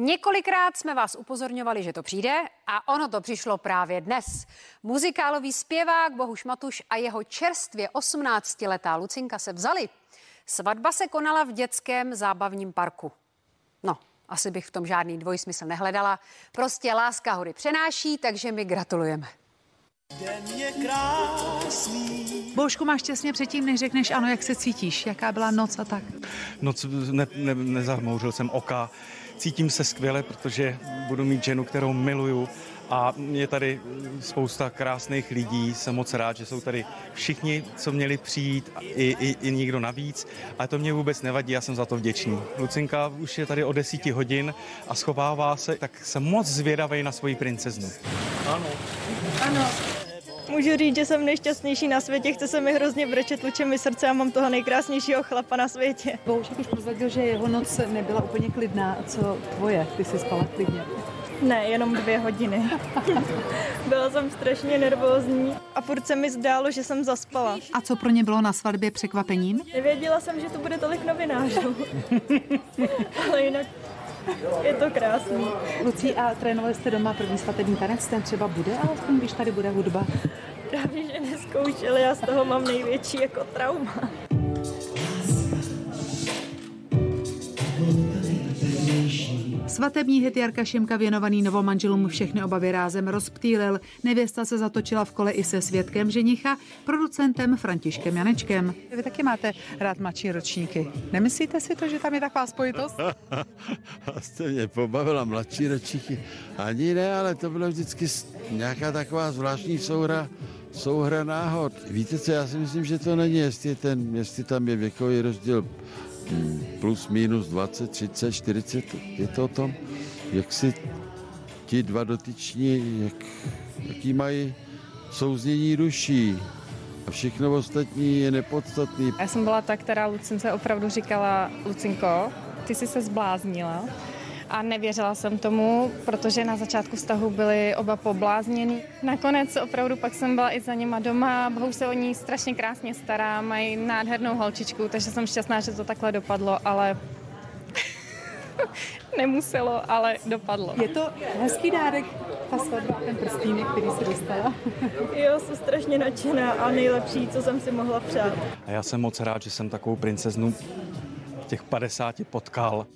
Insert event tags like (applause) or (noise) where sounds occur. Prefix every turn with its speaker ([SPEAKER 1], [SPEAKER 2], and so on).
[SPEAKER 1] Několikrát jsme vás upozorňovali, že to přijde a ono to přišlo právě dnes. Muzikálový zpěvák Bohuš Matuš a jeho čerstvě 18-letá Lucinka se vzali. Svatba se konala v dětském zábavním parku. No, asi bych v tom žádný dvojsmysl nehledala. Prostě láska hory přenáší, takže mi gratulujeme. Den je
[SPEAKER 2] krásný. Božku, máš těsně předtím, než řekneš ano, jak se cítíš? Jaká byla noc a tak?
[SPEAKER 3] Noc, ne, ne, nezamouřil jsem oka. Cítím se skvěle, protože budu mít ženu, kterou miluju a je tady spousta krásných lidí. Jsem moc rád, že jsou tady všichni, co měli přijít, i, i, i někdo navíc. Ale to mě vůbec nevadí, já jsem za to vděčný. Lucinka už je tady o desíti hodin a schovává se, tak jsem moc zvědavý na svoji princeznu.
[SPEAKER 4] Ano. Ano. Můžu říct, že jsem nejšťastnější na světě, chce se mi hrozně brečet, luče mi srdce a mám toho nejkrásnějšího chlapa na světě.
[SPEAKER 2] Boušek už prozradil, že jeho noc nebyla úplně klidná. Co tvoje? Ty jsi spala klidně.
[SPEAKER 4] Ne, jenom dvě hodiny. (laughs) Byla jsem strašně nervózní a furt se mi zdálo, že jsem zaspala.
[SPEAKER 2] A co pro ně bylo na svatbě překvapením?
[SPEAKER 4] Nevěděla jsem, že to bude tolik novinářů. (laughs) Ale jinak je to krásný.
[SPEAKER 2] Lucí, a trénovali jste doma první svatební tanec, ten třeba bude, alespoň když tady bude hudba?
[SPEAKER 4] Právě, že neskoušeli, já z toho mám největší jako trauma.
[SPEAKER 2] Svatební hit Jarka Šimka věnovaný novomanželům všechny obavy rázem rozptýlil. Nevěsta se zatočila v kole i se svědkem ženicha, producentem Františkem Janečkem. Vy taky máte rád mladší ročníky. Nemyslíte si to, že tam je taková spojitost? (laughs)
[SPEAKER 5] Jste mě pobavila mladší ročníky. Ani ne, ale to bylo vždycky nějaká taková zvláštní souhra souhra náhod. Víte co, já si myslím, že to není, jestli, ten, jestli tam je věkový rozdíl plus minus 20, 30, 40, je to o tom, jak si ti dva dotyční, jak, jaký mají souznění duší. A všechno ostatní je nepodstatný.
[SPEAKER 6] Já jsem byla ta, která Lucince opravdu říkala, Lucinko, ty jsi se zbláznila a nevěřila jsem tomu, protože na začátku vztahu byli oba poblázněni. Nakonec opravdu pak jsem byla i za nima doma, bohu se o ní strašně krásně stará, mají nádhernou holčičku, takže jsem šťastná, že to takhle dopadlo, ale (laughs) nemuselo, ale dopadlo.
[SPEAKER 2] Je to hezký dárek, ta svatba, ten prstínek, který si dostala. (laughs)
[SPEAKER 4] jo, jsem strašně nadšená a nejlepší, co jsem si mohla přát.
[SPEAKER 3] A já jsem moc rád, že jsem takovou princeznu těch 50 potkal.